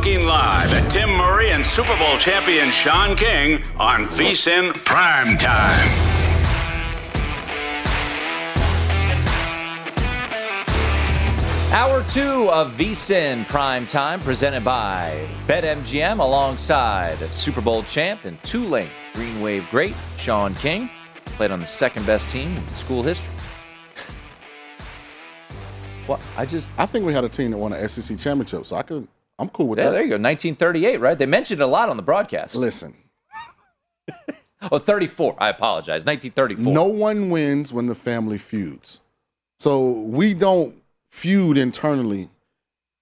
Looking live at Tim Murray and Super Bowl champion Sean King on VSIN Prime Time. Hour two of VSIN Prime Time presented by BetMGM alongside Super Bowl champ and Tulane Green Wave great Sean King. Played on the second best team in school history. What? I just. I think we had a team that won an SEC championship, so I could. I'm cool with Yeah, that. there you go. 1938, right? They mentioned it a lot on the broadcast. Listen, Oh, 34. I apologize. 1934. no one wins when the family feuds. So we don't feud internally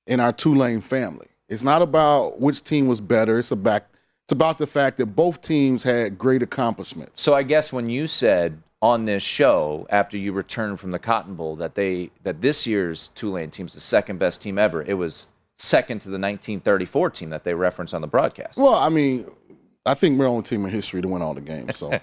in our Tulane family. It's not about which team was better. It's about it's about the fact that both teams had great accomplishments. So I guess when you said on this show after you returned from the Cotton Bowl that they that this year's Tulane team's the second best team ever, it was second to the 1934 team that they referenced on the broadcast. Well, I mean, I think we're the only team in history to win all the games, so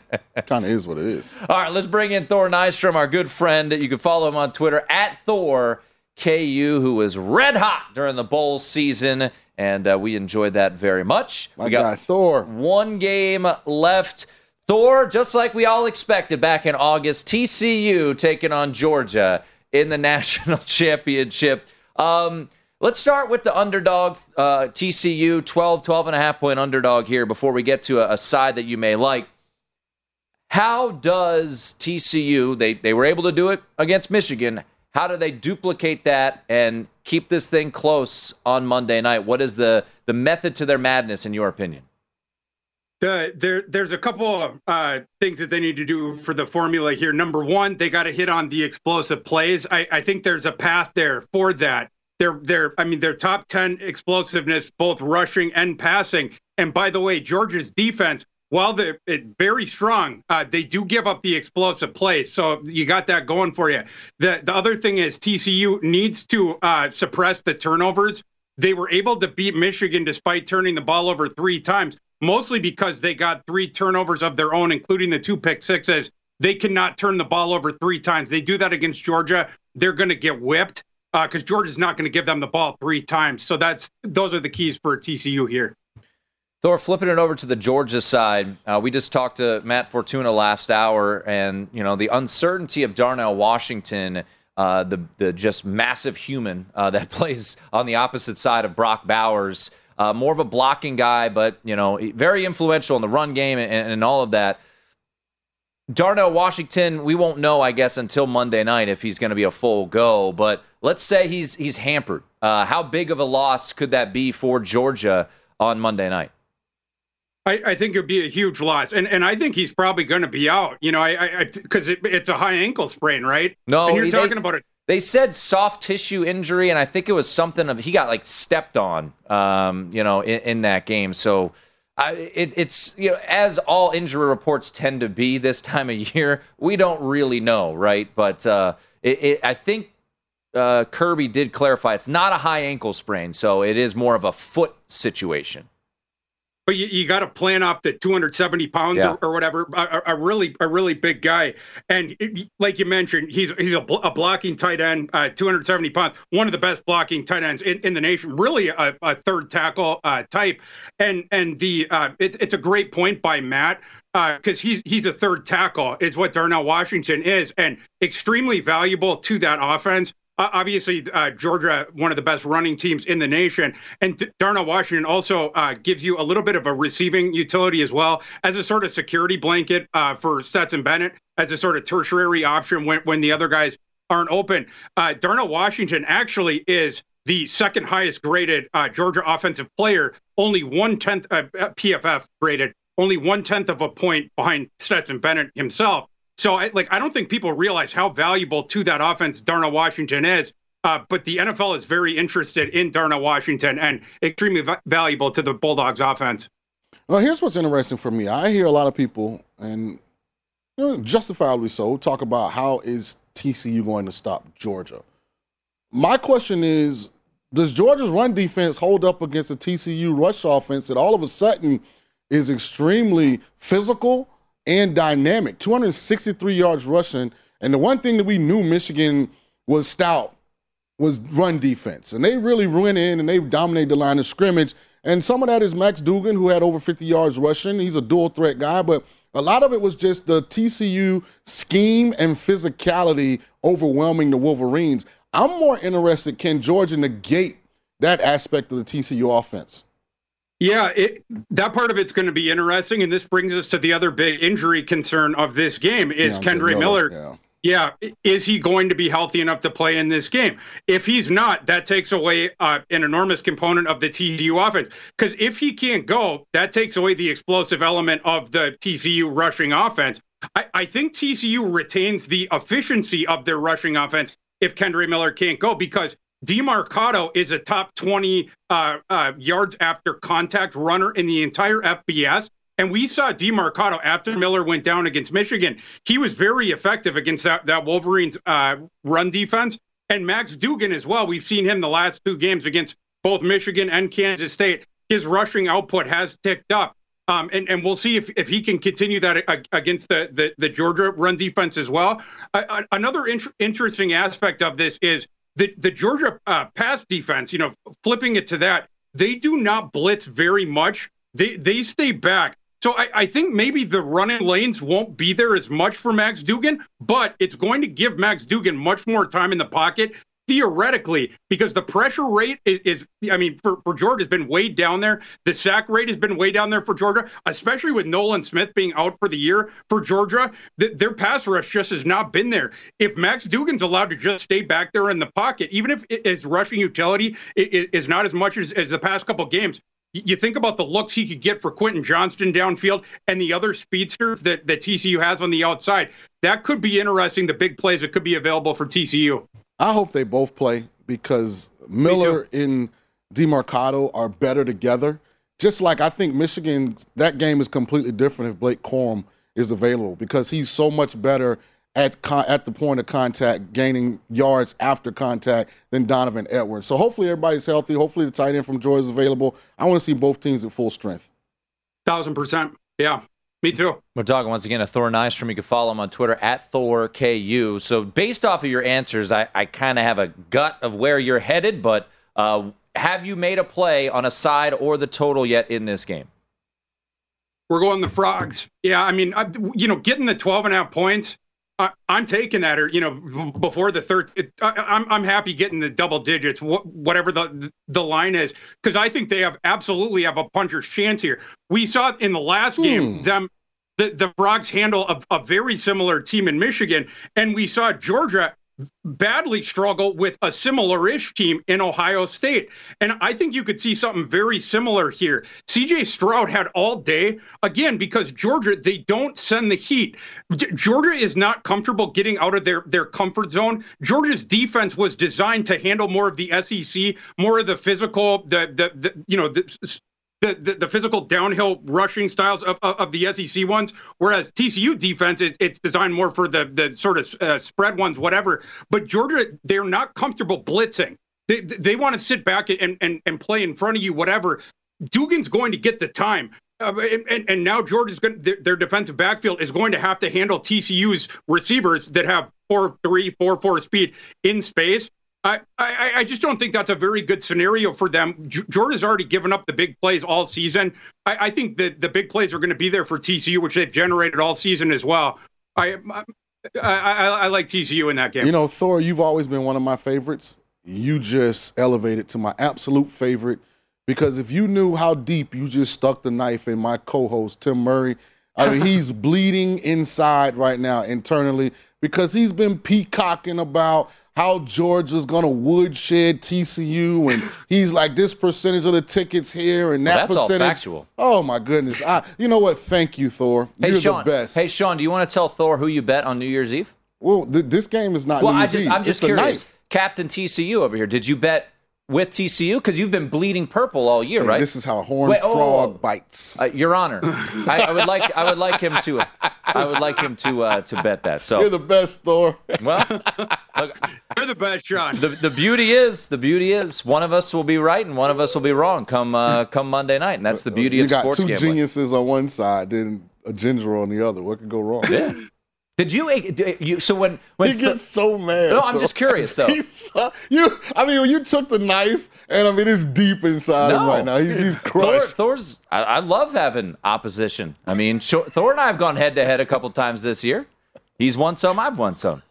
kind of is what it is. All right, let's bring in Thor Nystrom, our good friend. You can follow him on Twitter at Thor KU, who was red hot during the bowl season, and uh, we enjoyed that very much. My we got guy Thor. one game left. Thor, just like we all expected back in August, TCU taking on Georgia in the national championship. Um, let's start with the underdog, uh, TCU, 12, 12 and a half point underdog here before we get to a, a side that you may like. How does TCU, they, they were able to do it against Michigan. How do they duplicate that and keep this thing close on Monday night? What is the, the method to their madness, in your opinion? The, there, there's a couple of uh, things that they need to do for the formula here. Number one, they got to hit on the explosive plays. I, I think there's a path there for that. They're, they're, I mean, they're top 10 explosiveness, both rushing and passing. And by the way, Georgia's defense, while they're very strong, uh, they do give up the explosive plays. So you got that going for you. The, the other thing is TCU needs to uh, suppress the turnovers. They were able to beat Michigan despite turning the ball over three times mostly because they got three turnovers of their own, including the two pick sixes. They cannot turn the ball over three times. They do that against Georgia, they're going to get whipped because uh, Georgia's not going to give them the ball three times. So that's those are the keys for TCU here. Thor, flipping it over to the Georgia side, uh, we just talked to Matt Fortuna last hour, and you know the uncertainty of Darnell Washington, uh, the the just massive human uh, that plays on the opposite side of Brock Bowers. Uh, more of a blocking guy, but you know, very influential in the run game and, and all of that. Darnell Washington, we won't know, I guess, until Monday night if he's going to be a full go. But let's say he's he's hampered. Uh, how big of a loss could that be for Georgia on Monday night? I, I think it would be a huge loss, and and I think he's probably going to be out. You know, I because it, it's a high ankle sprain, right? No, and you're they, talking about it. They said soft tissue injury, and I think it was something of he got like stepped on, um, you know, in, in that game. So I, it, it's you know as all injury reports tend to be this time of year, we don't really know, right? But uh, it, it, I think uh, Kirby did clarify it's not a high ankle sprain, so it is more of a foot situation. But you, you got to plan off the 270 pounds Yeah. or, or whatever, a, a really a really big guy, and it- like you mentioned, he's he's a, bl- a blocking tight end, uh, 270 pounds, one of the best blocking tight ends in, in the nation, really a, a third tackle uh, type, and and the uh, it's it's a great point by Matt because he's he's a third tackle is what Darnell Washington is, and extremely valuable to that offense. Obviously, uh, Georgia, one of the best running teams in the nation, and Darnell Washington also uh, gives you a little bit of a receiving utility as well as a sort of security blanket uh, for Stetson Bennett as a sort of tertiary option when when the other guys aren't open. Uh, Darnell Washington actually is the second highest graded uh, Georgia offensive player, only one tenth PFF graded, only one tenth of a point behind Stetson Bennett himself. So, I, like, I don't think people realize how valuable to that offense Darnell Washington is. Uh, but the NFL is very interested in Darnell Washington and extremely va- valuable to the Bulldogs offense. Well, here's what's interesting for me. I hear a lot of people, and you know, justifiably so, talk about how is TCU going to stop Georgia. My question is, does Georgia's run defense hold up against a TCU rush offense that all of a sudden is extremely physical and dynamic? 263 yards rushing, and the one thing that we knew Michigan was stout was run defense. And they really went in and they dominated the line of scrimmage. And some of that is Max Duggan, who had over 50 yards rushing. He's a dual threat guy, but a lot of it was just the TCU scheme and physicality overwhelming the Wolverines. I'm more interested can Georgia negate that aspect of the TCU offense? Yeah, it, that part of it's going to be interesting, and this brings us to the other big injury concern of this game: is Deontay Kendre Miller. Yeah. Yeah, is he going to be healthy enough to play in this game? If he's not, that takes away uh, an enormous component of the TCU offense. Because if he can't go, that takes away the explosive element of the TCU rushing offense. I, I think TCU retains the efficiency of their rushing offense if Kendre Miller can't go because Demercado is a top 20 uh, uh, yards after contact runner in the entire FBS. And we saw Demercado after Miller went down against Michigan. He was very effective against that, that Wolverines uh, run defense. And Max Duggan as well. We've seen him the last two games against both Michigan and Kansas State. His rushing output has ticked up. Um, and, and we'll see if, if he can continue that against the, the, the Georgia run defense as well. Uh, uh, another int- interesting aspect of this is the, the Georgia uh, pass defense, you know, flipping it to that, they do not blitz very much. They, they stay back. So I, I think maybe the running lanes won't be there as much for Max Duggan, but it's going to give Max Duggan much more time in the pocket theoretically because the pressure rate is, is I mean for, for Georgia has been way down there. The sack rate has been way down there for Georgia, especially with Nolan Smith being out for the year for Georgia. Th- their pass rush just has not been there. If Max Duggan's allowed to just stay back there in the pocket, even if his rushing utility i- i- is not as much as, as the past couple games, you think about the looks he could get for Quentin Johnston downfield and the other speedsters that, that TCU has on the outside. That could be interesting, the big plays that could be available for TCU. I hope they both play because Miller and Demercado are better together. Just like I think Michigan, that game is completely different if Blake Corum is available because he's so much better at con- at the point of contact, gaining yards after contact than Donovan Edwards. So hopefully everybody's healthy. Hopefully the tight end from Georgia is available. I want to see both teams at full strength. Thousand percent. Yeah, me too. We're talking once again to Thor Nystrom. You can follow him on Twitter at ThorKU. So, based off of your answers, I, I kind of have a gut of where you're headed, but uh, have you made a play on a side or the total yet in this game? We're going the frogs. Yeah, I mean, I, you know, getting the 12 and a half points, I, I'm taking that, or you know, before the third, it, I, I'm I'm happy getting the double digits, wh- whatever the the line is, because I think they have absolutely have a puncher's chance here. We saw in the last game them the, the Frogs handle a, a very similar team in Michigan, and we saw Georgia badly struggle with a similar-ish team in Ohio State. And I think you could see something very similar here. CJ Stroud had all day again because Georgia they don't send the heat. Georgia is not comfortable getting out of their their comfort zone. Georgia's defense was designed to handle more of the SEC, more of the physical the the, the you know the the, the, the, physical downhill rushing styles of, of, of, the SEC ones, whereas TCU defense it's, it's designed more for the the sort of uh, spread ones, whatever. But Georgia, they're not comfortable blitzing. They they want to sit back and, and and play in front of you, whatever. Duggan's going to get the time. Uh, and, and now Georgia's going their defensive backfield is going to have to handle TCU's receivers that have four three four four speed in space I, I, I, just don't think that's a very good scenario for them. Georgia's already given up the big plays all season. I, I think that the big plays are going to be there for TCU, which they've generated all season as well. I, um, I, I, like TCU in that game. You know, Thor, you've always been one of my favorites. You just elevated to my absolute favorite because if you knew how deep you just stuck the knife in my co-host Tim Murray, I mean, he's bleeding inside right now internally because he's been peacocking about how Georgia's going to woodshed TCU, and he's like this percentage of the tickets here and that well, that's percentage. All factual. Oh my goodness! I, you know what? Thank you, Thor. Hey, You're Sean, the best. Hey, Sean, do you want to tell Thor who you bet on New Year's Eve? Well, th- this game is not. Well, New I Year's just, Eve. I'm just it's curious. Captain TCU over here. Did you bet with TCU because you've been bleeding purple all year, hey, right? This is how a horned Wait, oh, frog oh, bites. Uh, Your Honor, I, I, would like I would like him to I would like him to uh, to bet that. So you're the best, Thor. Well, look, you're the best, Sean. The, the beauty is the beauty is one of us will be right and one of us will be wrong come uh, come Monday night, and that's the beauty you of sports. You got two gambling. geniuses on one side, then a ginger on the other. What could go wrong? Yeah. Did you, you? So when when he gets so mad. No, I'm just curious though. So, you, I mean, when you took the knife, and I mean, it's deep inside no. him right now. He's, he's crushed. Thor, Thor's. I, I, love having opposition. I mean, Thor and I have gone head to head a couple times this year. He's won some. I've won some.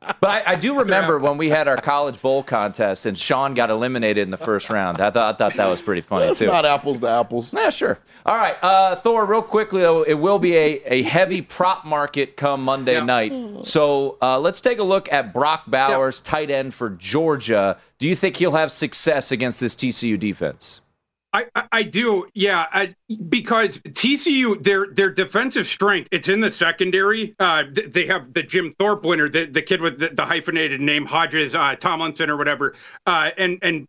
But I, I, do remember when we had our college bowl contest and Sean got eliminated in the first round. I thought I thought that was pretty funny That's too. not apples to apples. Yeah, sure. All right, uh, Thor. Real quickly though, it will be a, a heavy prop market come Monday yeah. night. So uh, let's take a look at Brock Bowers, yeah. tight end for Georgia. Do you think he'll have success against this TCU defense? I, I do, yeah, I, because TCU their their defensive strength it's in the secondary. Uh, they have the Jim Thorpe winner, the, the kid with the, the hyphenated name Hodges uh, Tomlinson or whatever, uh, and and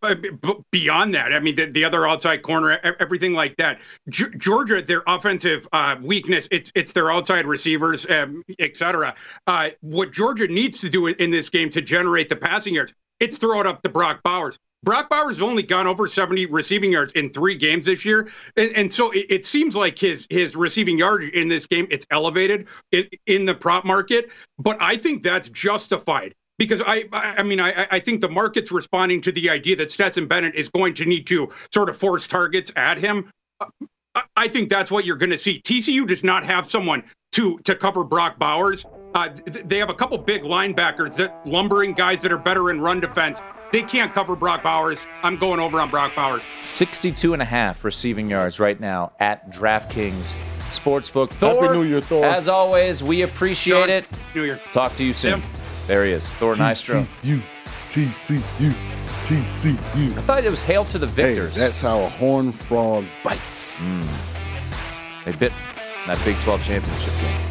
beyond that, I mean the, the other outside corner, everything like that. G- Georgia, their offensive uh, weakness it's it's their outside receivers, um, etc. Uh, what Georgia needs to do in this game to generate the passing yards, it's throw it up to Brock Bowers. Brock Bowers has only gone over 70 receiving yards in three games this year. And, and so it, it, seems like his his receiving yard in this game, it's elevated in, in the prop market. But I think that's justified because I, I mean, I, I think the market's responding to the idea that Stetson Bennett is going to need to sort of force targets at him. I think that's what you're going to see. TCU does not have someone to to cover Brock Bowers. Uh, they have a couple big linebackers that lumbering guys that are better in run defense. They can't cover Brock Bowers. I'm going over on Brock Bowers. 62 and a half receiving yards right now at DraftKings Sportsbook. Thor, Happy New Year, Thor. As always, we appreciate John, it. New Year. Talk to you soon. Yep. There he is, Thor Nystrom. TCU, TCU, TCU. I thought it was hail to the victors. Hey, that's how a horn frog bites. Mm. They bit that Big 12 championship game.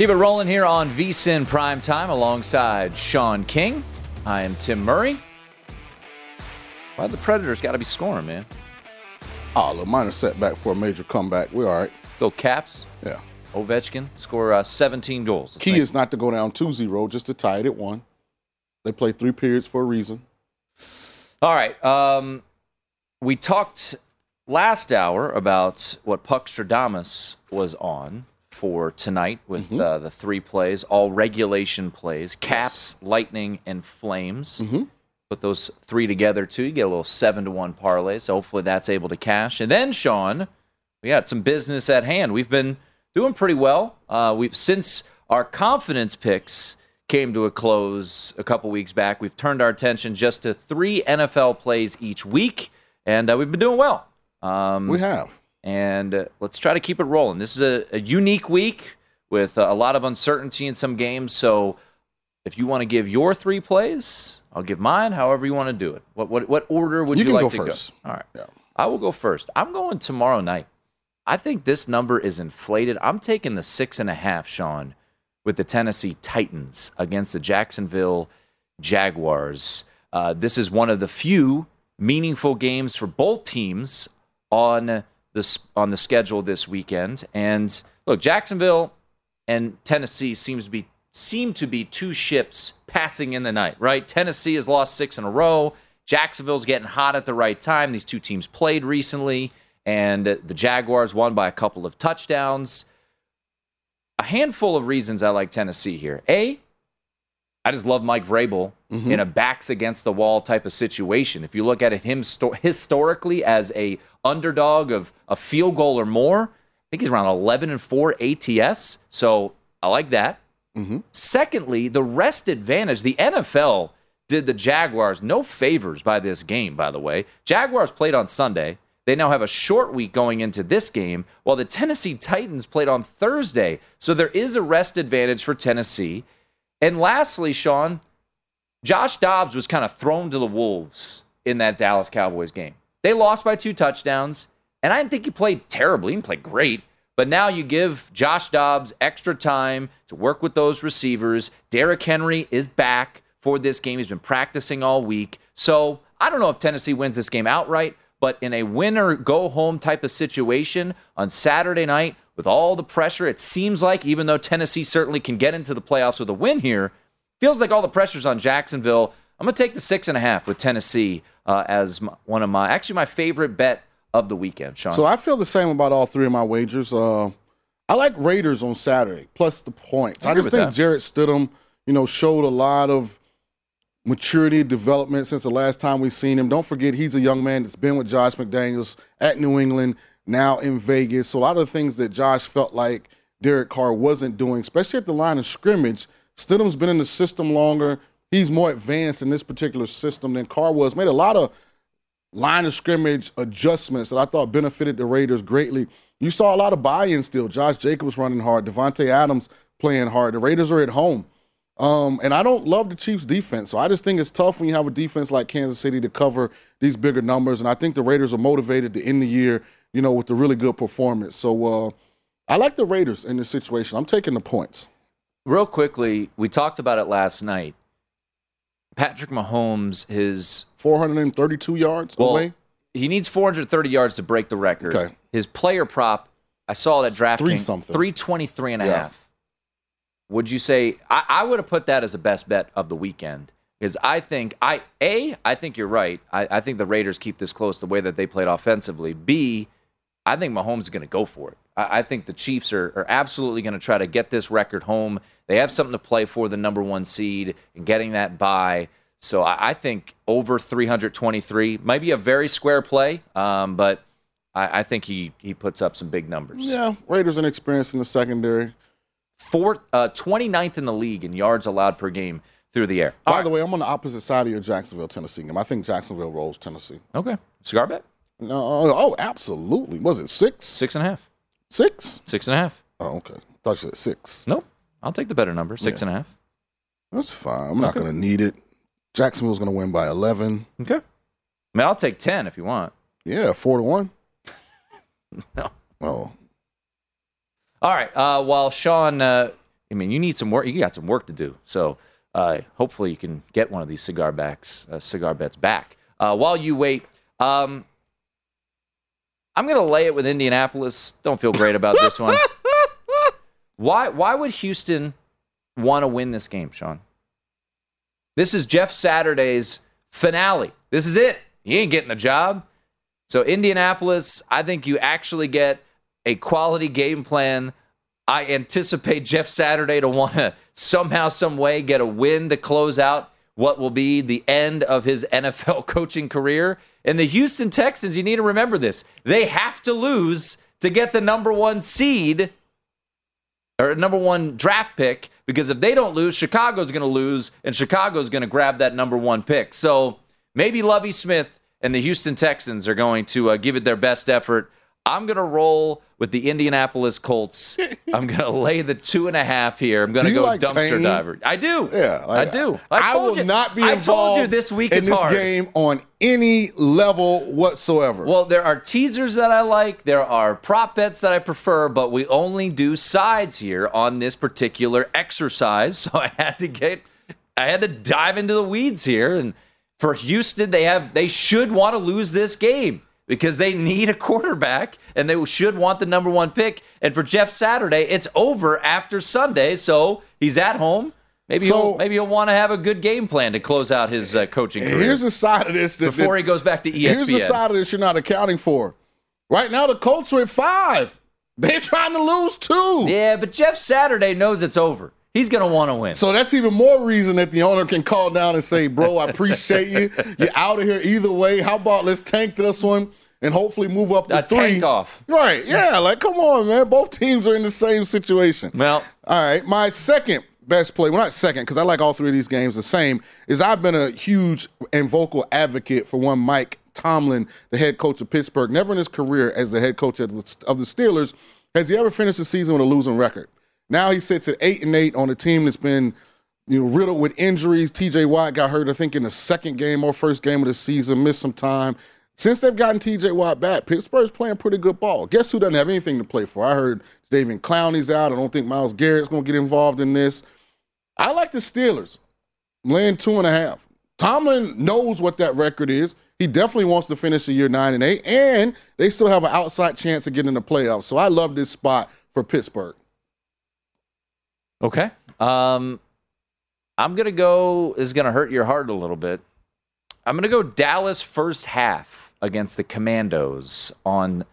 Keep it rolling here on VSIN Prime Time alongside Sean King. I am Tim Murray. Why the Predators got to be scoring, man? Oh, a minor setback for a major comeback. We're all right. Go Caps. Yeah. Ovechkin score uh, 17 goals. Key is not to go down 2-0, just to tie it at one. They play three periods for a reason. All right. Um, we talked last hour about what Puckstradamus was on for tonight with Mm-hmm. uh, the three plays, all regulation plays, Caps, Lightning, and Flames. Mm-hmm. Put those three together too. You get a little seven to one parlay. So hopefully that's able to cash. And then Sean, we got some business at hand. We've been doing pretty well. Uh, we've since our confidence picks came to a close a couple weeks back. We've turned our attention just to three NFL plays each week, and uh, we've been doing well. Um, We have. And uh, let's try to keep it rolling. This is a, a unique week with uh, a lot of uncertainty in some games. So if you want to give your three plays, I'll give mine. However you want to do it. What what what order would You you, can like go to first. go? All right, Yeah. I will go first. I'm going tomorrow night. I think this number is inflated. I'm taking the six and a half, Sean, with the Tennessee Titans against the Jacksonville Jaguars. Uh, this is one of the few meaningful games for both teams on the s- on the schedule this weekend. And look, Jacksonville and Tennessee seems to be seem to be two ships passing in the night, right? Tennessee has lost six in a row. Jacksonville's getting hot at the right time. These two teams played recently, and the Jaguars won by a couple of touchdowns. A handful of reasons I like Tennessee here. A, I just love Mike Vrabel mm-hmm. in a backs against the wall type of situation. If you look at it him sto- historically as a underdog of a field goal or more, I think he's around 11 and 4 ATS. So I like that. Mm-hmm. Secondly, the rest advantage. The NFL did the Jaguars no favors by this game, by the way. Jaguars played on Sunday. They now have a short week going into this game, while the Tennessee Titans played on Thursday. So there is a rest advantage for Tennessee. And lastly, Sean, Josh Dobbs was kind of thrown to the wolves in that Dallas Cowboys game. They lost by two touchdowns, and I didn't think he played terribly. He didn't play great. But now you give Josh Dobbs extra time to work with those receivers. Derrick Henry is back for this game. He's been practicing all week. So I don't know if Tennessee wins this game outright, but in a win or go home type of situation on Saturday night with all the pressure, it seems like, even though Tennessee certainly can get into the playoffs with a win here, feels like all the pressure's on Jacksonville. I'm going to take the six and a half with Tennessee uh, as m one of my, actually, my favorite bet of the weekend, Sean. So I feel the same about all three of my wagers. Uh, I like Raiders on Saturday plus the points. I I, just think that. Jarrett Stidham, you know, showed a lot of maturity, development since the last time we've seen him. Don't forget, he's a young man that's been with Josh McDaniels at New England, now in Vegas. So a lot of things that Josh felt like Derek Carr wasn't doing, especially at the line of scrimmage. Stidham's been in the system longer. He's more advanced in this particular system than Carr was. Made a lot of line of scrimmage adjustments that I thought benefited the Raiders greatly. You saw a lot of buy-in still. Josh Jacobs running hard, Davante Adams playing hard. The Raiders are at home. Um, and I don't love the Chiefs' defense, so I just think it's tough when you have a defense like Kansas City to cover these bigger numbers. And I think the Raiders are motivated to end the year, you know, with a really good performance. So uh, I like the Raiders in this situation. I'm taking the points. Real quickly, we talked about it last night. Patrick Mahomes, his 432 yards well, away. he needs 430 yards to break the record. Okay. His player prop, I saw that DraftKings, Three something. 323 and a Yeah. half. Would you say I, I would have put that as a best bet of the weekend? Because I think I A, I think you're right. I, I think the Raiders keep this close the way that they played offensively. B, I think Mahomes is going to go for it. I, I think the Chiefs are, are absolutely going to try to get this record home. They have something to play for, the number one seed, and getting that by. So I, I think over 323 might be a very square play, um, but I, I think he he puts up some big numbers. Yeah, Raiders inexperienced in the secondary. Fourth, uh, 29th in the league in yards allowed per game through the air. By the way, I'm on the opposite side of your Jacksonville, Tennessee game. I think Jacksonville rolls Tennessee. Okay. Cigar bet? No, oh, absolutely. Was it six? Six and a half. Six? Six and a half. Oh, okay. Thought you said six. Nope. I'll take the better number. Six Yeah. and a half. That's fine. I'm not going to need it. Jacksonville's going to win by 11. Okay. I mean, I'll take 10 if you want. Yeah, four to one. No. Oh, All right. Uh, while Sean, uh, I mean, you need some work. You got some work to do. So uh, hopefully you can get one of these cigar backs, uh, cigar bets back. Uh, while you wait, um, I'm going to lay it with Indianapolis. Don't feel great about this one. Why? Why would Houston want to win this game, Sean? This is Jeff Saturday's finale. This is it. He ain't getting the job. So Indianapolis, I think you actually get a quality game plan. I anticipate Jeff Saturday to want to somehow, some way get a win to close out what will be the end of his NFL coaching career. And the Houston Texans, you need to remember this: they have to lose to get the number one seed or number one draft pick because if they don't lose, Chicago's going to lose, and Chicago's going to grab that number one pick. So maybe Lovie Smith and the Houston Texans are going to uh, give it their best effort. I'm going to roll with the Indianapolis Colts. I'm going to lay the two and a half here. I'm going to go like dumpster pain? diver. I do. Yeah, like, I do. I told will you. not be I told you this week in is this hard. game on any level whatsoever. Well, there are teasers that I like. There are prop bets that I prefer, but we only do sides here on this particular exercise. So I had to get, I had to dive into the weeds here. And for Houston, they have, they should want to lose this game because they need a quarterback and they should want the number one pick. And for Jeff Saturday, it's over after Sunday, so he's at home. Maybe So- he'll maybe he'll want to have a good game plan to close out his uh, coaching career Here's the side of this that, before that- he goes back to E Here's the side of this you're not accounting for. Right now, the Colts are at five. They're trying to lose two. Yeah, but Jeff Saturday knows it's over. He's going to want to win. So that's even more reason that the owner can call down and say, "Bro, I appreciate you. You're out of here either way. How about let's tank this one and hopefully move up to A three? tank off. Right? Yeah. Like, come on, man. Both teams are in the same situation. Well, All right. My second best play, well, not second, because I like all three of these games the same, is I've been a huge and vocal advocate for one Mike Tomlin, the head coach of Pittsburgh. Never in his career as the head coach of the of the Steelers has he ever finished the season with a losing record. Now he sits at eight and eight on a team that's been you know, riddled with injuries. TJ Watt got hurt, I think, in the second game or first game of the season, missed some time. Since they've gotten TJ Watt back, Pittsburgh's playing pretty good ball. Guess who doesn't have anything to play for? I heard David Clowney's out. I don't think Myles Garrett's going to get involved in this. I like the Steelers. Laying two and a half. Tomlin knows what that record is. He definitely wants to finish the year nine and eight, and they still have an outside chance of getting in the playoffs. So I love this spot for Pittsburgh. Okay. Um, I'm gonna go. Is gonna hurt your heart a little bit. I'm gonna go Dallas first half against the Commandos on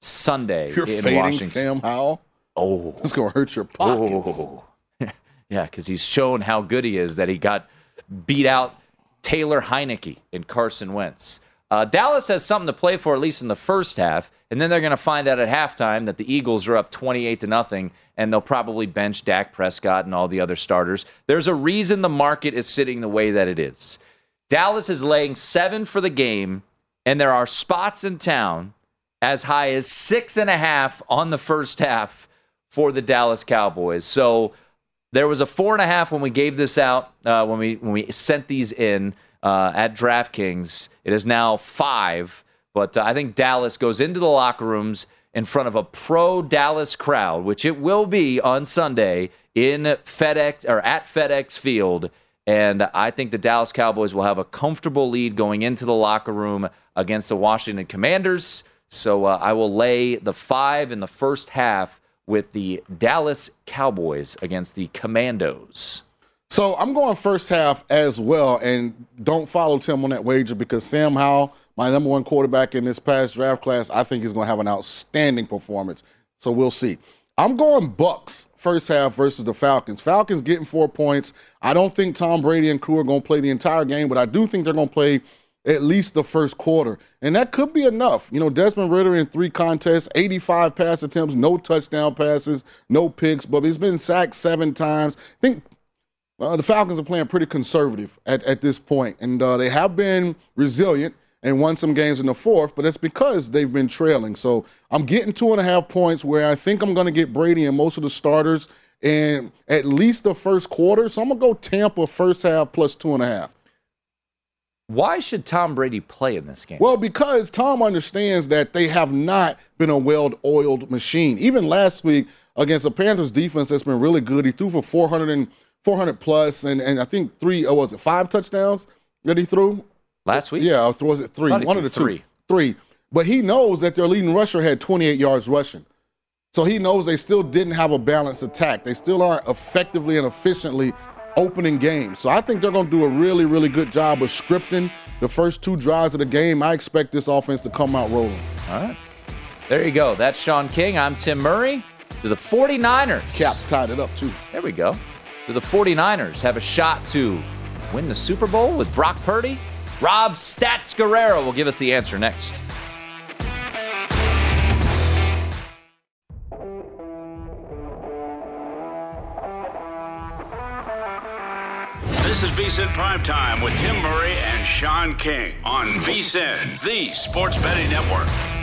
Sunday You're in fading Washington. Sam Howell. Oh, it's gonna hurt your pockets. Oh. yeah, because he's shown how good he is that he got beat out Taylor Heinicke and Carson Wentz. Uh, Dallas has something to play for at least in the first half, and then they're going to find out at halftime that the Eagles are up 28 to nothing, and they'll probably bench Dak Prescott and all the other starters. There's a reason the market is sitting the way that it is. Dallas is laying seven for the game, and there are spots in town as high as six and a half on the first half for the Dallas Cowboys. So there was a four and a half when we gave this out uh, when we when we sent these in uh, at DraftKings. It is now five, but uh, I think Dallas goes into the locker rooms in front of a pro Dallas crowd, which it will be on Sunday in FedEx or at FedEx Field. And I think the Dallas Cowboys will have a comfortable lead going into the locker room against the Washington Commanders. So uh, I will lay the five in the first half with the Dallas Cowboys against the Commandos. So I'm going first half as well, and don't follow Tim on that wager because Sam Howell, my number one quarterback in this past draft class, I think is going to have an outstanding performance. So we'll see. I'm going Bucks first half versus the Falcons. Falcons getting four points. I don't think Tom Brady and crew are going to play the entire game, but I do think they're going to play at least the first quarter. And that could be enough. You know, Desmond Ridder in three contests, 85 pass attempts, no touchdown passes, no picks, but he's been sacked seven times. I think uh, the Falcons are playing pretty conservative at, at this point, and uh, they have been resilient and won some games in the fourth, but that's because they've been trailing. So I'm getting two and a half points where I think I'm going to get Brady and most of the starters in at least the first quarter. So I'm going to go Tampa first half plus two and a half. Why should Tom Brady play in this game? Well, because Tom understands that they have not been a well-oiled machine. Even last week against the Panthers defense that's been really good. He threw for 400 and 400 plus, and, and I think three, oh, was it five touchdowns that he threw? Last week? Yeah, was it three? One of the three. two. Three. But he knows that their leading rusher had 28 yards rushing. So he knows they still didn't have a balanced attack. They still aren't effectively and efficiently opening games. So I think they're going to do a really, really good job of scripting the first two drives of the game. I expect this offense to come out rolling. All right. There you go. That's Sean King. I'm Tim Murray. To the 49ers. Caps tied it up, too. There we go. Do the 49ers have a shot to win the Super Bowl with Brock Purdy? Rob Stats Guerrera will give us the answer next. This is VSIN Primetime with Tim Murray and Sean King on VSIN, the sports betting network.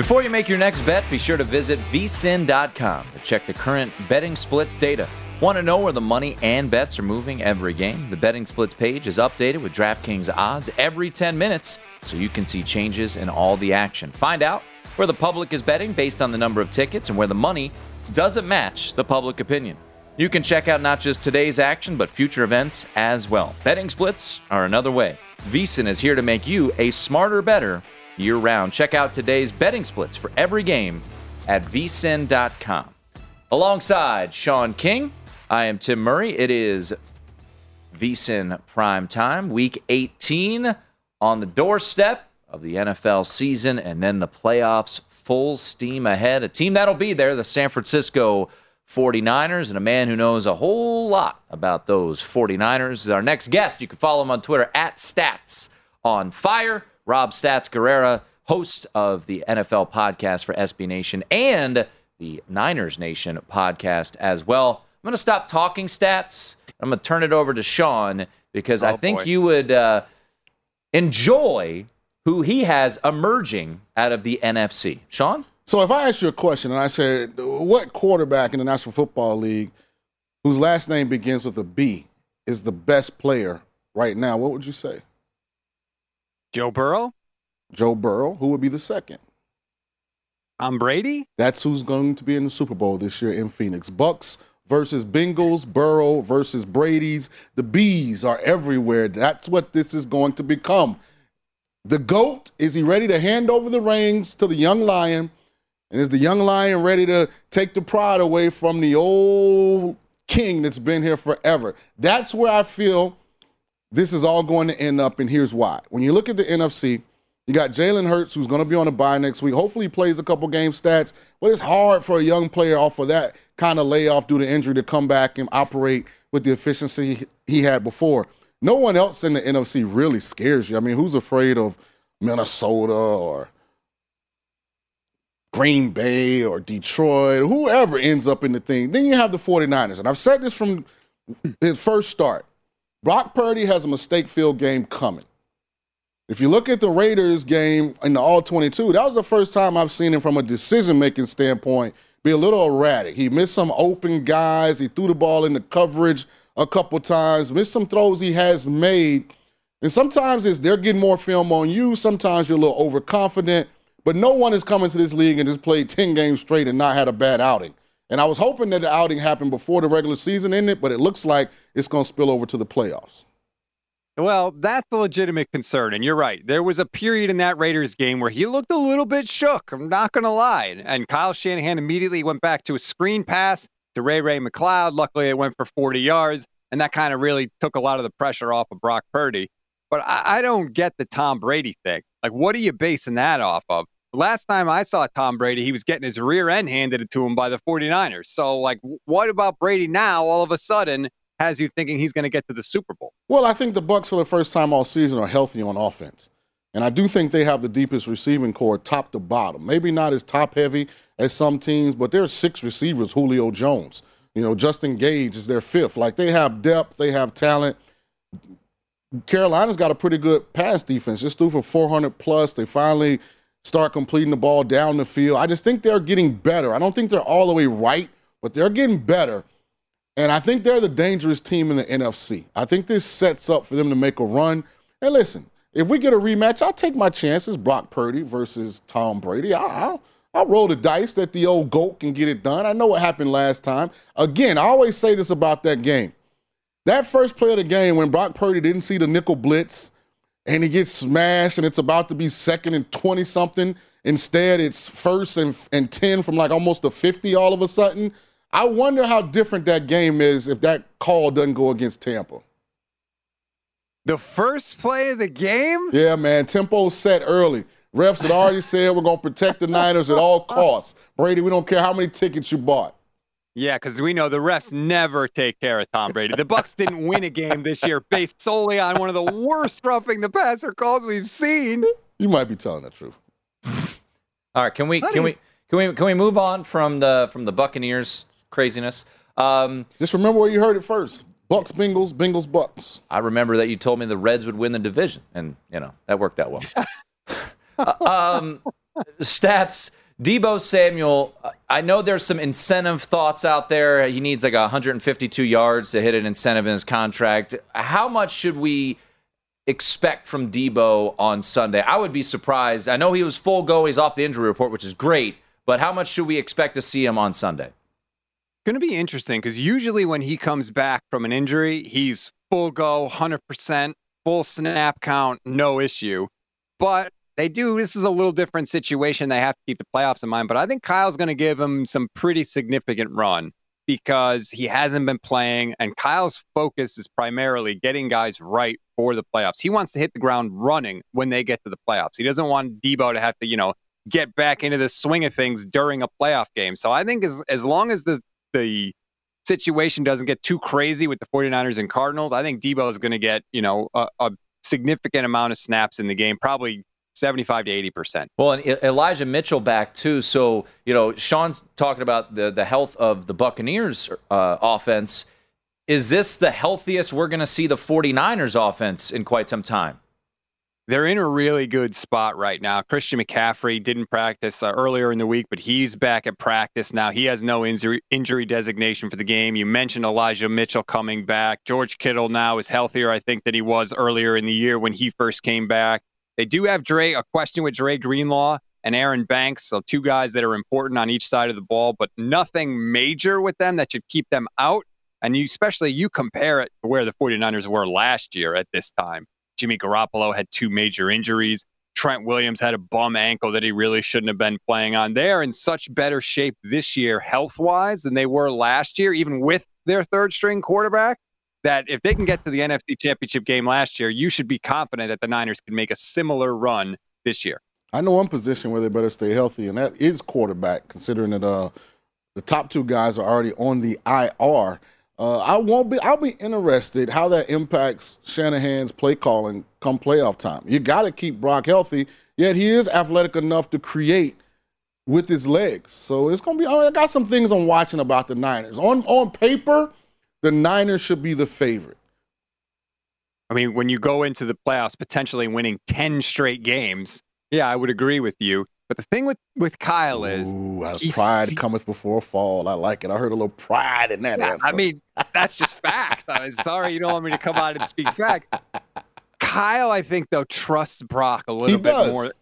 Before you make your next bet, be sure to visit vsin.com to check the current betting splits data. Want to know where the money and bets are moving every game? The betting splits page is updated with DraftKings odds every 10 minutes so you can see changes in all the action. Find out where the public is betting based on the number of tickets and where the money doesn't match the public opinion. You can check out not just today's action, but future events as well. Betting splits are another way. VSIN is here to make you a smarter, better year round. Check out today's betting splits for every game at vsin.com. Alongside Sean King, I am Tim Murray. It is VSIN Prime Time, Week 18 on the doorstep of the NFL season, and then the playoffs full steam ahead. A team that'll be there, the San Francisco 49ers, and a man who knows a whole lot about those 49ers is our next guest. You can follow him on Twitter at Stats on Fire. Rob Stats Guerrera, host of the NFL podcast for SB Nation and the Niners Nation podcast as well. I'm going to stop talking stats. I'm going to turn it over to Sean because I Oh, think boy. you would uh, enjoy who he has emerging out of the NFC. Sean? So if I asked you a question and I said, what quarterback in the National Football League whose last name begins with a B is the best player right now, what would you say? Joe Burrow? Joe Burrow. Who would be the second? I'm Brady? That's who's going to be in the Super Bowl this year in Phoenix. Bucks versus Bengals, Burrow versus Brady's. The bees are everywhere. That's what this is going to become. The GOAT, is he ready to hand over the reins to the young lion? And is the young lion ready to take the pride away from the old king that's been here forever? That's where I feel this is all going to end up, and here's why. When you look at the NFC, you got Jalen Hurts, who's going to be on a bye next week. Hopefully, he plays a couple game stats, but it's hard for a young player off of that kind of layoff due to injury to come back and operate with the efficiency he had before. No one else in the NFC really scares you. I mean, who's afraid of Minnesota or Green Bay or Detroit, whoever ends up in the thing? Then you have the 49ers. And I've said this from his first start. Brock Purdy has a mistake filled game coming. If you look at the Raiders game in the All 22, that was the first time I've seen him from a decision making standpoint be a little erratic. He missed some open guys. He threw the ball into coverage a couple times, missed some throws he has made. And sometimes it's they're getting more film on you. Sometimes you're a little overconfident. But no one is coming to this league and just played 10 games straight and not had a bad outing. And I was hoping that the outing happened before the regular season ended, but it looks like it's going to spill over to the playoffs. Well, that's a legitimate concern. And you're right. There was a period in that Raiders game where he looked a little bit shook. I'm not going to lie. And Kyle Shanahan immediately went back to a screen pass to Ray Ray McCloud. Luckily, it went for 40 yards. And that kind of really took a lot of the pressure off of Brock Purdy. But I, I don't get the Tom Brady thing. Like, what are you basing that off of? Last time I saw Tom Brady, he was getting his rear end handed to him by the 49ers. So, like, what about Brady now all of a sudden has you thinking he's going to get to the Super Bowl? Well, I think the Bucks for the first time all season are healthy on offense. And I do think they have the deepest receiving corps top to bottom. Maybe not as top heavy as some teams, but there's six receivers, Julio Jones. You know, Justin Gage is their fifth. Like they have depth, they have talent. Carolina's got a pretty good pass defense. Just threw for 400 plus. They finally start completing the ball down the field. I just think they're getting better. I don't think they're all the way right, but they're getting better. And I think they're the dangerous team in the NFC. I think this sets up for them to make a run. And listen, if we get a rematch, I'll take my chances. Brock Purdy versus Tom Brady. I'll, I'll, roll the dice that the old GOAT can get it done. I know what happened last time. Again, I always say this about that game. That first play of the game when Brock Purdy didn't see the nickel blitz and he gets smashed and it's about to be second and 20 something. Instead, it's first and, and 10 from like almost a 50 all of a sudden. I wonder how different that game is if that call doesn't go against Tampa. The first play of the game? Yeah, man. Tempo set early. Refs had already said we're going to protect the Niners at all costs. Brady, we don't care how many tickets you bought. Yeah, because we know the refs never take care of Tom Brady. The Bucks didn't win a game this year based solely on one of the worst roughing the passer calls we've seen. You might be telling the truth. All right, can we can we can we can we move on from the from the Buccaneers craziness? Um, Just remember where you heard it first. Bucks, Bengals, Bengals, Bucks. I remember that you told me the Reds would win the division, and you know that worked out well. uh, um, stats. Deebo Samuel, I know there's some incentive thoughts out there. He needs like 152 yards to hit an incentive in his contract. How much should we expect from Deebo on Sunday? I would be surprised. I know he was full go. He's off the injury report, which is great. But how much should we expect to see him on Sunday? Going to be interesting because usually when he comes back from an injury, he's full go, 100%, full snap count, no issue. But they do. This is a little different situation. They have to keep the playoffs in mind, but I think Kyle's going to give him some pretty significant run because he hasn't been playing, and Kyle's focus is primarily getting guys right for the playoffs. He wants to hit the ground running when they get to the playoffs. He doesn't want Deebo to have to, you know, get back into the swing of things during a playoff game. So I think as as long as the the situation doesn't get too crazy with the 49ers and Cardinals, I think Deebo is going to get, you know, a, a significant amount of snaps in the game, probably 75 to 80 percent. Well, and Elijah Mitchell back too. So you know, Sean's talking about the the health of the Buccaneers uh, offense. Is this the healthiest we're going to see the 49ers offense in quite some time? They're in a really good spot right now. Christian McCaffrey didn't practice uh, earlier in the week, but he's back at practice now. He has no injury injury designation for the game. You mentioned Elijah Mitchell coming back. George Kittle now is healthier, I think, than he was earlier in the year when he first came back. They do have Dre, a question with Dre Greenlaw and Aaron Banks, so two guys that are important on each side of the ball, but nothing major with them that should keep them out. And you, especially you compare it to where the 49ers were last year at this time. Jimmy Garoppolo had two major injuries. Trent Williams had a bum ankle that he really shouldn't have been playing on. They're in such better shape this year, health wise, than they were last year, even with their third string quarterback. That if they can get to the NFC Championship game last year, you should be confident that the Niners can make a similar run this year. I know one position where they better stay healthy, and that is quarterback, considering that uh, the top two guys are already on the IR. Uh, I won't be. I'll be interested how that impacts Shanahan's play calling come playoff time. You got to keep Brock healthy, yet he is athletic enough to create with his legs. So it's gonna be. I got some things I'm watching about the Niners. On on paper, the Niners should be the favorite. I mean, when you go into the playoffs potentially winning 10 straight games, yeah, I would agree with you. But the thing with, with Kyle is Ooh, pride cometh before fall. I like it. I heard a little pride in that yeah, answer. I mean, that's just facts. I'm sorry you don't want me to come out and speak facts. Kyle, I think, though, trusts Brock a little He bit does. more,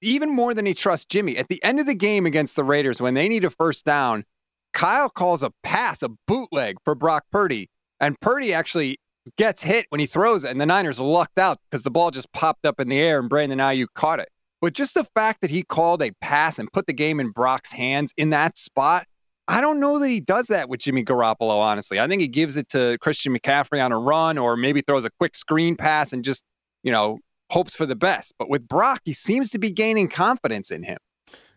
even more than he trusts Jimmy. At the end of the game against the Raiders, when they need a first down, Kyle calls a pass, a bootleg for Brock Purdy. And Purdy actually gets hit when he throws it, and the Niners lucked out because the ball just popped up in the air and Brandon Aiyuk caught it. But just the fact that he called a pass and put the game in Brock's hands in that spot, I don't know that he does that with Jimmy Garoppolo, honestly. I think he gives it to Christian McCaffrey on a run or maybe throws a quick screen pass and just, you know, hopes for the best. But with Brock, he seems to be gaining confidence in him.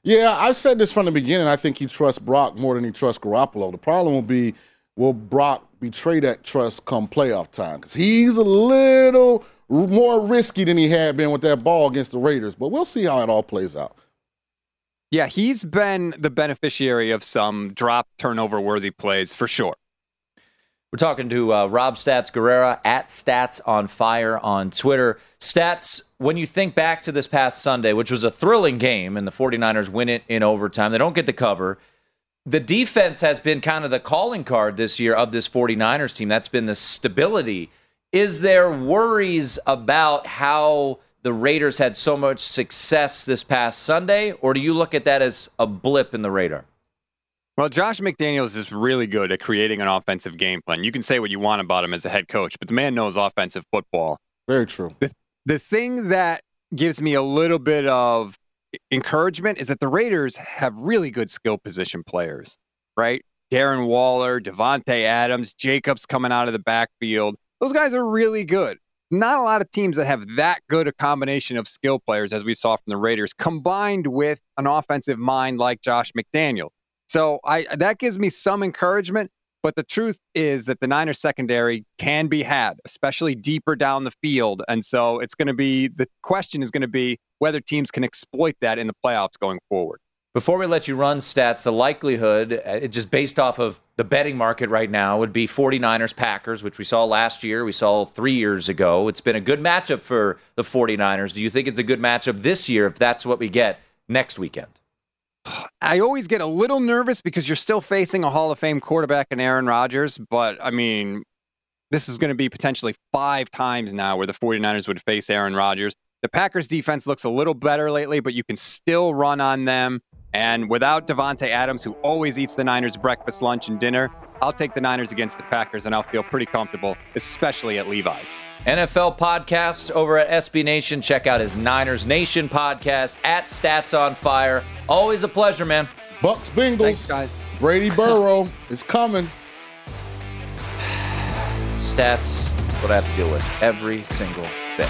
Yeah, I've said this from the beginning. I think he trusts Brock more than he trusts Garoppolo. The problem will be, will Brock betray that trust come playoff time? Because he's a little more risky than he had been with that ball against the Raiders. But we'll see how it all plays out. Yeah, he's been the beneficiary of some drop turnover worthy plays for sure. We're talking to uh, Rob Stats Guerrera at Stats on Fire on Twitter. Stats, when you think back to this past Sunday, which was a thrilling game, and the 49ers win it in overtime, they don't get the cover. The defense has been kind of the calling card this year of this 49ers team. That's been the stability. Is there worries about how the Raiders had so much success this past Sunday, or do you look at that as a blip in the radar? Well, Josh McDaniels is really good at creating an offensive game plan. You can say what you want about him as a head coach, but the man knows offensive football. Very true. The, the thing that gives me a little bit of encouragement is that the Raiders have really good skill position players, right? Darren Waller, Davante Adams, Jacobs coming out of the backfield. Those guys are really good. Not a lot of teams that have that good a combination of skill players as we saw from the Raiders, combined with an offensive mind like Josh McDaniel. So I that gives me some encouragement. But the truth is that the Niners secondary can be had, especially deeper down the field. And so it's going to be the question is going to be whether teams can exploit that in the playoffs going forward. Before we let you run stats, the likelihood, uh, just based off of the betting market right now, would be 49ers Packers, which we saw last year, we saw three years ago. It's been a good matchup for the 49ers. Do you think it's a good matchup this year if that's what we get next weekend? I always get a little nervous because you're still facing a Hall of Fame quarterback in Aaron Rodgers. But I mean, this is going to be potentially five times now where the 49ers would face Aaron Rodgers. The Packers defense looks a little better lately, but you can still run on them. And without Davante Adams, who always eats the Niners breakfast, lunch, and dinner, I'll take the Niners against the Packers, and I'll feel pretty comfortable, especially at Levi. NFL podcast over at SB Nation. Check out his Niners Nation podcast at Stats on Fire. Always a pleasure, man. Bucks Bengals. Thanks, guys. Brady Burrow is coming. Stats, what I have to deal with every single day.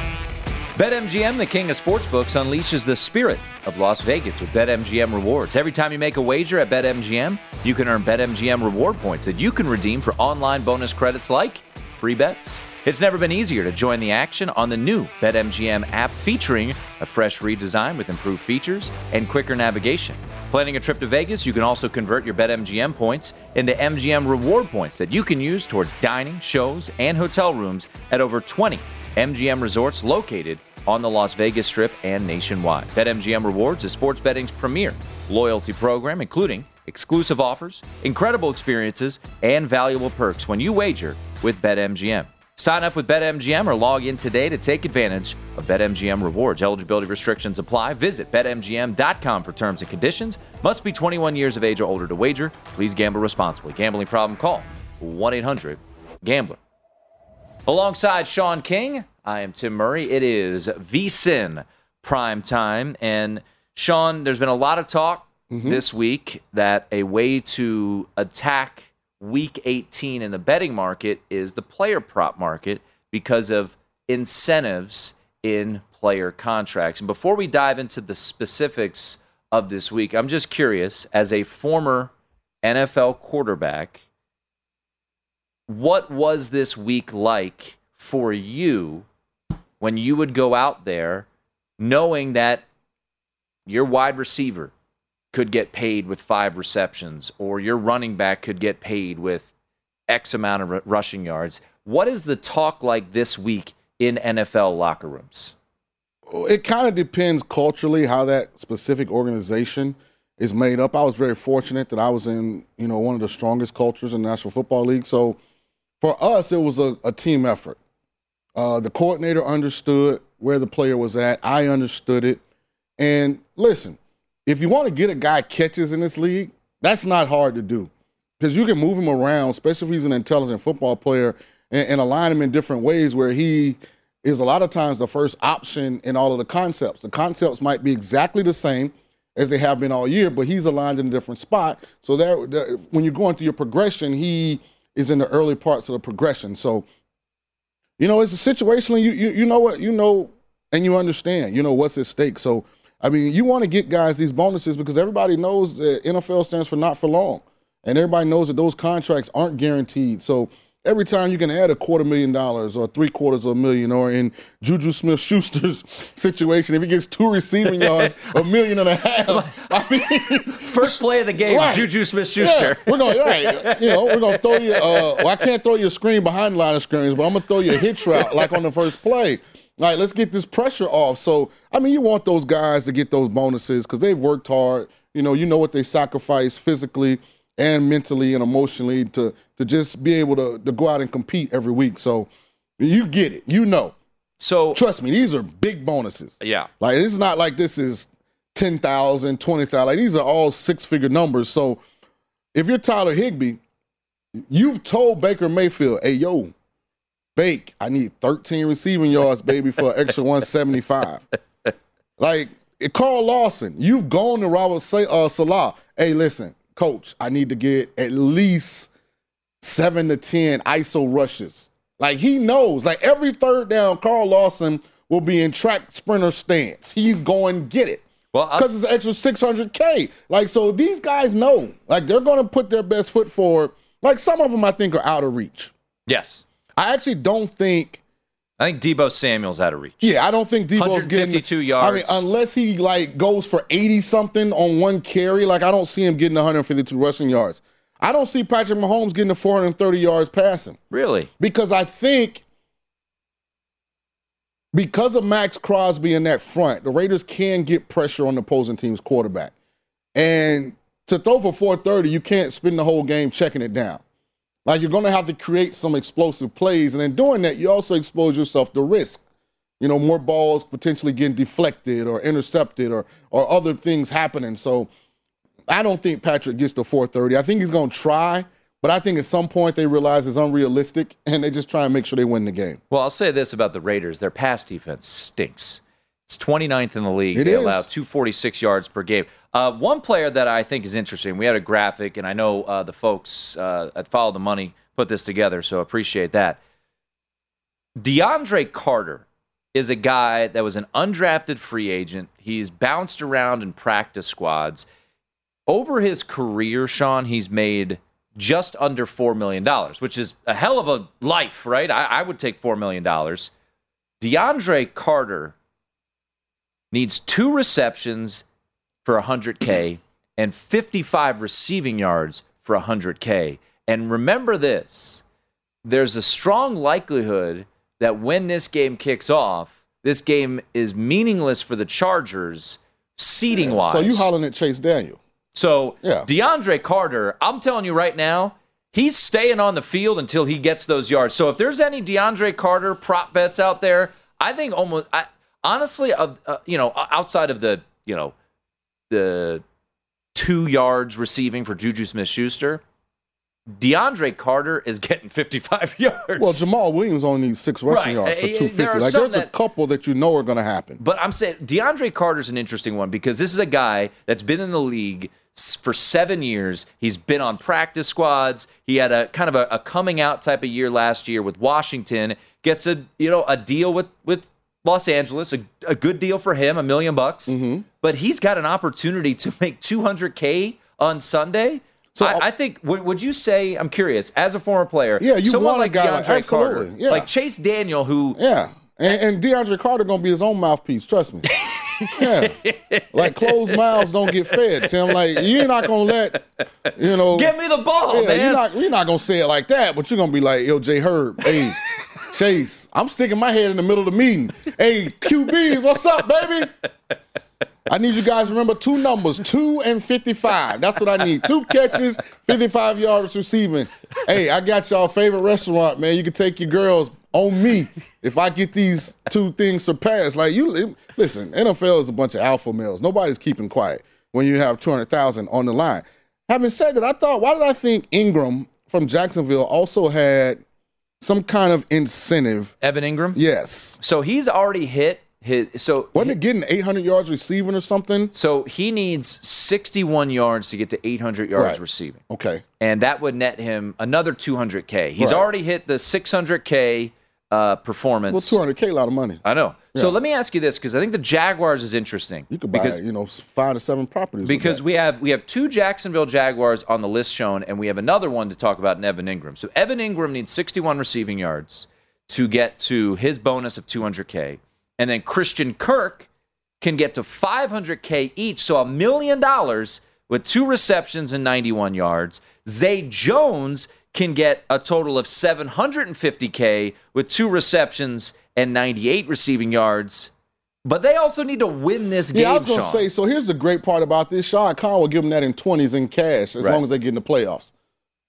BetMGM, the king of sportsbooks, unleashes the spirit of Las Vegas with BetMGM rewards. Every time you make a wager at BetMGM, you can earn BetMGM reward points that you can redeem for online bonus credits like free bets. It's never been easier to join the action on the new BetMGM app featuring a fresh redesign with improved features and quicker navigation. Planning a trip to Vegas, you can also convert your BetMGM points into MGM reward points that you can use towards dining, shows, and hotel rooms at over 20 MGM resorts located on the Las Vegas Strip and nationwide. BetMGM Rewards is sports betting's premier loyalty program, including exclusive offers, incredible experiences, and valuable perks when you wager with BetMGM. Sign up with BetMGM or log in today to take advantage of BetMGM rewards. Eligibility restrictions apply. Visit BetMGM.com for terms and conditions. Must be 21 years of age or older to wager. Please gamble responsibly. Gambling problem? Call 1 800 Gambler. Alongside Sean King, I am Tim Murray. It is VSIN prime time. And Sean, there's been a lot of talk mm-hmm. this week that a way to attack week 18 in the betting market is the player prop market because of incentives in player contracts. And before we dive into the specifics of this week, I'm just curious as a former NFL quarterback, what was this week like for you when you would go out there knowing that your wide receiver could get paid with five receptions or your running back could get paid with X amount of r- rushing yards? What is the talk like this week in NFL locker rooms? it kind of depends culturally how that specific organization is made up. I was very fortunate that I was in, you know, one of the strongest cultures in the National Football League. So for us, it was a, a team effort. Uh, the coordinator understood where the player was at. I understood it. And listen, if you want to get a guy catches in this league, that's not hard to do because you can move him around, especially if he's an intelligent football player, and, and align him in different ways where he is a lot of times the first option in all of the concepts. The concepts might be exactly the same as they have been all year, but he's aligned in a different spot. So there, when you're going through your progression, he is in the early parts of the progression. So, you know, it's a situationally, you, you you know what, you know, and you understand, you know what's at stake. So, I mean, you want to get guys these bonuses because everybody knows that NFL stands for not for long, and everybody knows that those contracts aren't guaranteed. So every time you can add a quarter million dollars or three quarters of a million, or in Juju Smith Schuster's situation, if he gets two receiving yards, a million and a half. I mean, first play of the game, Juju Smith-Schuster. Yeah, we're going, all right, you know, we're going to throw you. Uh, well, I can't throw you a screen behind the line of screens, but I'm going to throw you a hitch route like on the first play. All right, let's get this pressure off. So, I mean, you want those guys to get those bonuses because they've worked hard. You know, you know what they sacrifice physically and mentally and emotionally to to just be able to to go out and compete every week. So, You get it. You know. So trust me, these are big bonuses. Yeah. Like it's not like this is 10,000, 20,000. Like these are all six figure numbers. So if you're Tyler Higbee, you've told Baker Mayfield, hey, yo, Bake, I need 13 receiving yards, baby, for an extra 175. like Carl Lawson, you've gone to Robert uh, Saleh. Hey, listen, coach, I need to get at least seven to 10 ISO rushes. Like he knows, like every third down, Carl Lawson will be in track sprinter stance. He's going get it. Well, because it's an extra 600K. Like, so these guys know, like, they're going to put their best foot forward. Like, some of them I think are out of reach. Yes. I actually don't think. I think Deebo Samuel's out of reach. Yeah, I don't think Deebo's 152 getting. yards. I mean, unless he like goes for 80 something on one carry, like I don't see him getting 152 rushing yards. I don't see Patrick Mahomes getting to 430 yards passing. Really? Because I think because of Maxx Crosby in that front, the Raiders can get pressure on the opposing team's quarterback. And to throw for 430, you can't spend the whole game checking it down. Like you're going to have to create some explosive plays. And in doing that, you also expose yourself to risk. You know, more balls potentially getting deflected or intercepted or, or other things happening. So I don't think Patrick gets to 430. I think he's going to try, but I think at some point they realize it's unrealistic and they just try and make sure they win the game. Well, I'll say this about the Raiders their pass defense stinks. It's 29th in the league. It they is. allow 246 yards per game. Uh, one player that I think is interesting, we had a graphic, and I know uh, the folks uh, at Follow the Money put this together, so appreciate that. DeAndre Carter is a guy that was an undrafted free agent. He's bounced around in practice squads. Over his career, Sean, he's made just under $4 million, which is a hell of a life, right? I, I would take $4 million. DeAndre Carter needs two receptions for 100K and 55 receiving yards for 100K. And remember this there's a strong likelihood that when this game kicks off, this game is meaningless for the Chargers seating wise. So you hollering at Chase Daniel. So Yeah. DeAndre Carter, I'm telling you right now, he's staying on the field until he gets those yards. So if there's any DeAndre Carter prop bets out there, I think almost I, honestly, of uh, you know, outside of the you know the two yards receiving for Juju Smith-Schuster, DeAndre Carter is getting 55 yards. Well, Jamaal Williams only needs six rushing Right. yards for Eh, eh, 250. there Like there's a couple that you know are going to happen. But I'm saying DeAndre Carter's an interesting one because this is a guy that's been in the league for seven years. He's been on practice squads. He had a kind of a, a coming out type of year last year with Washington. Gets a you know a deal with with Los Angeles, a, a good deal for him, a million bucks. Mm-hmm. But he's got an opportunity to make 200k on Sunday. So I, I think would, would you say I'm curious as a former player? Yeah, you someone want a like guy like- DeAndre Carter, yeah. like Chase Daniel, who Yeah. And, and DeAndre Carter going to be his own mouthpiece. Trust me. yeah. Like closed mouths don't get fed, Tim. Like you're not to let, you know. Give me the ball, yeah, man. You're not, you're not to say it like that, but you're to be like, yo, Jay Herb, hey, Chase, I'm sticking my head in the middle of the meeting. Hey, QBs, what's up, baby? I need you guys to remember two numbers, two and 55. That's what I need. Two catches, 55 yards receiving. Hey, I got y'all favorite restaurant, man. You can take your girls on me if I get these two things surpassed. Like you listen, NFL is a bunch of alpha males. Nobody's keeping quiet when you have 200,000 on the line. Having said that, I thought, why did I think Engram from Jacksonville also had some kind of incentive? Evan Engram? Yes. So he's already hit his so Wasn't it getting 800 yards receiving or something? So he needs 61 yards to get to 800 yards Right. receiving. Okay. And that would net him another 200K. He's Right. already hit the 600K uh, performance. Well, 200K, a lot of money. I know. So let me ask you this because I think the Jaguars is interesting. You could buy, because you know, five to seven properties. because we have we have two Jacksonville Jaguars on the list shown, and we have another one to talk about in Evan Engram. So Evan Engram needs 61 receiving yards to get to his bonus of 200k, and then Christian Kirk can get to 500k each, so a million dollars with two receptions and 91 yards. Zay Jones can get a total of 750k with two receptions and 98 receiving yards. But they also need to win this game. Yeah, I was going to say, so here's the great part about this. Shad Khan will give them that in 20s in cash as Right. long as they get in the playoffs.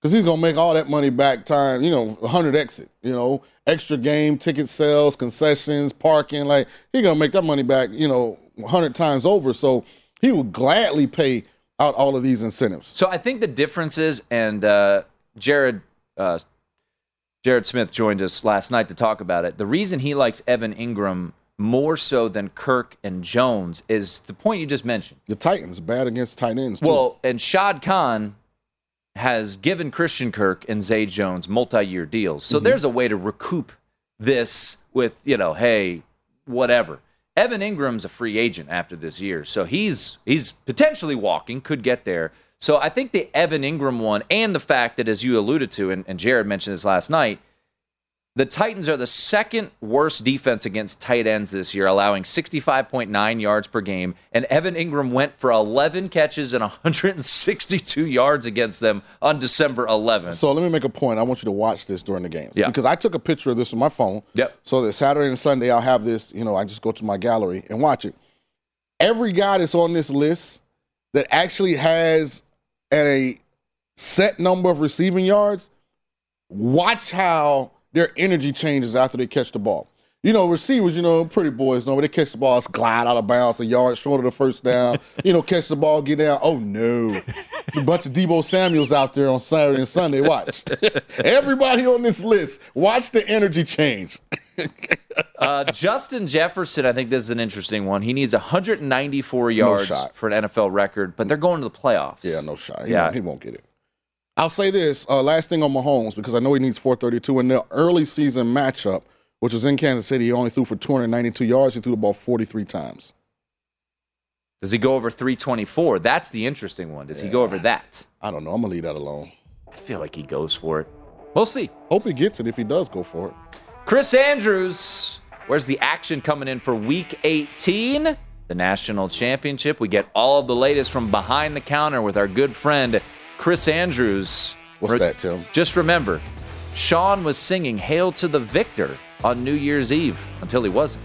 because he's gonna make all that money back time. You know, 100 exit. You know, extra game ticket sales, concessions, parking. Like he's gonna make that money back. You know, 100 times over. So he will gladly pay out all of these incentives. So I think the difference is, and uh, Jared uh, Jared Smith joined us last night to talk about it. The reason he likes Evan Engram more so than Kirk and Jones is the point you just mentioned. The Titans bad against tight ends. Too. Well, and Shad Khan has given Christian Kirk and Zay Jones multi-year deals, so Mhm. there's a way to recoup this with you know, hey, whatever. Evan Engram's a free agent after this year, so he's he's potentially walking, could get there. So I think the Evan Engram one, and the fact that, as you alluded to, and, and Jared mentioned this last night, the Titans are the second worst defense against tight ends this year, allowing 65.9 yards per game. And Evan Engram went for 11 catches and 162 yards against them on December 11th. So let me make a point. I want you to watch this during the games. Yeah. Because I took a picture of this on my phone. Yep. So that Saturday and Sunday I'll have this, you know, I just go to my gallery and watch it. Every guy that's on this list that actually has a set number of receiving yards, watch how their energy changes after they catch the ball. You know, receivers, you know, pretty boys know when they catch the ball, it's glide out of bounds a yard short of the first down. you know, catch the ball, get down. Oh no. a bunch of Deebo Samuels out there on Saturday and Sunday. Watch. Everybody on this list, watch the energy change. Uh, Justin Jefferson, I think this is an interesting one. He needs 194 yards shot. for an NFL record, but they're going to the playoffs. Yeah, no shot. He, Yeah. won't, he won't get it. I'll say this uh, last thing on Mahomes because I know he needs 432 in the early season matchup, which was in Kansas City. He only threw for 292 yards. He threw the ball 43 times. Does he go over 324? That's the interesting one. Does he go over that? I don't know. I'm gonna leave that alone. I feel like he goes for it. We'll see. Hope he gets it if he does go for it. Chris Andrews, where's the action coming in for week 18? The national championship. We get all of the latest from behind the counter with our good friend Chris Andrews. What's that, Tim? Just remember, Sean was singing Hail to the Victor on New Year's Eve until he wasn't.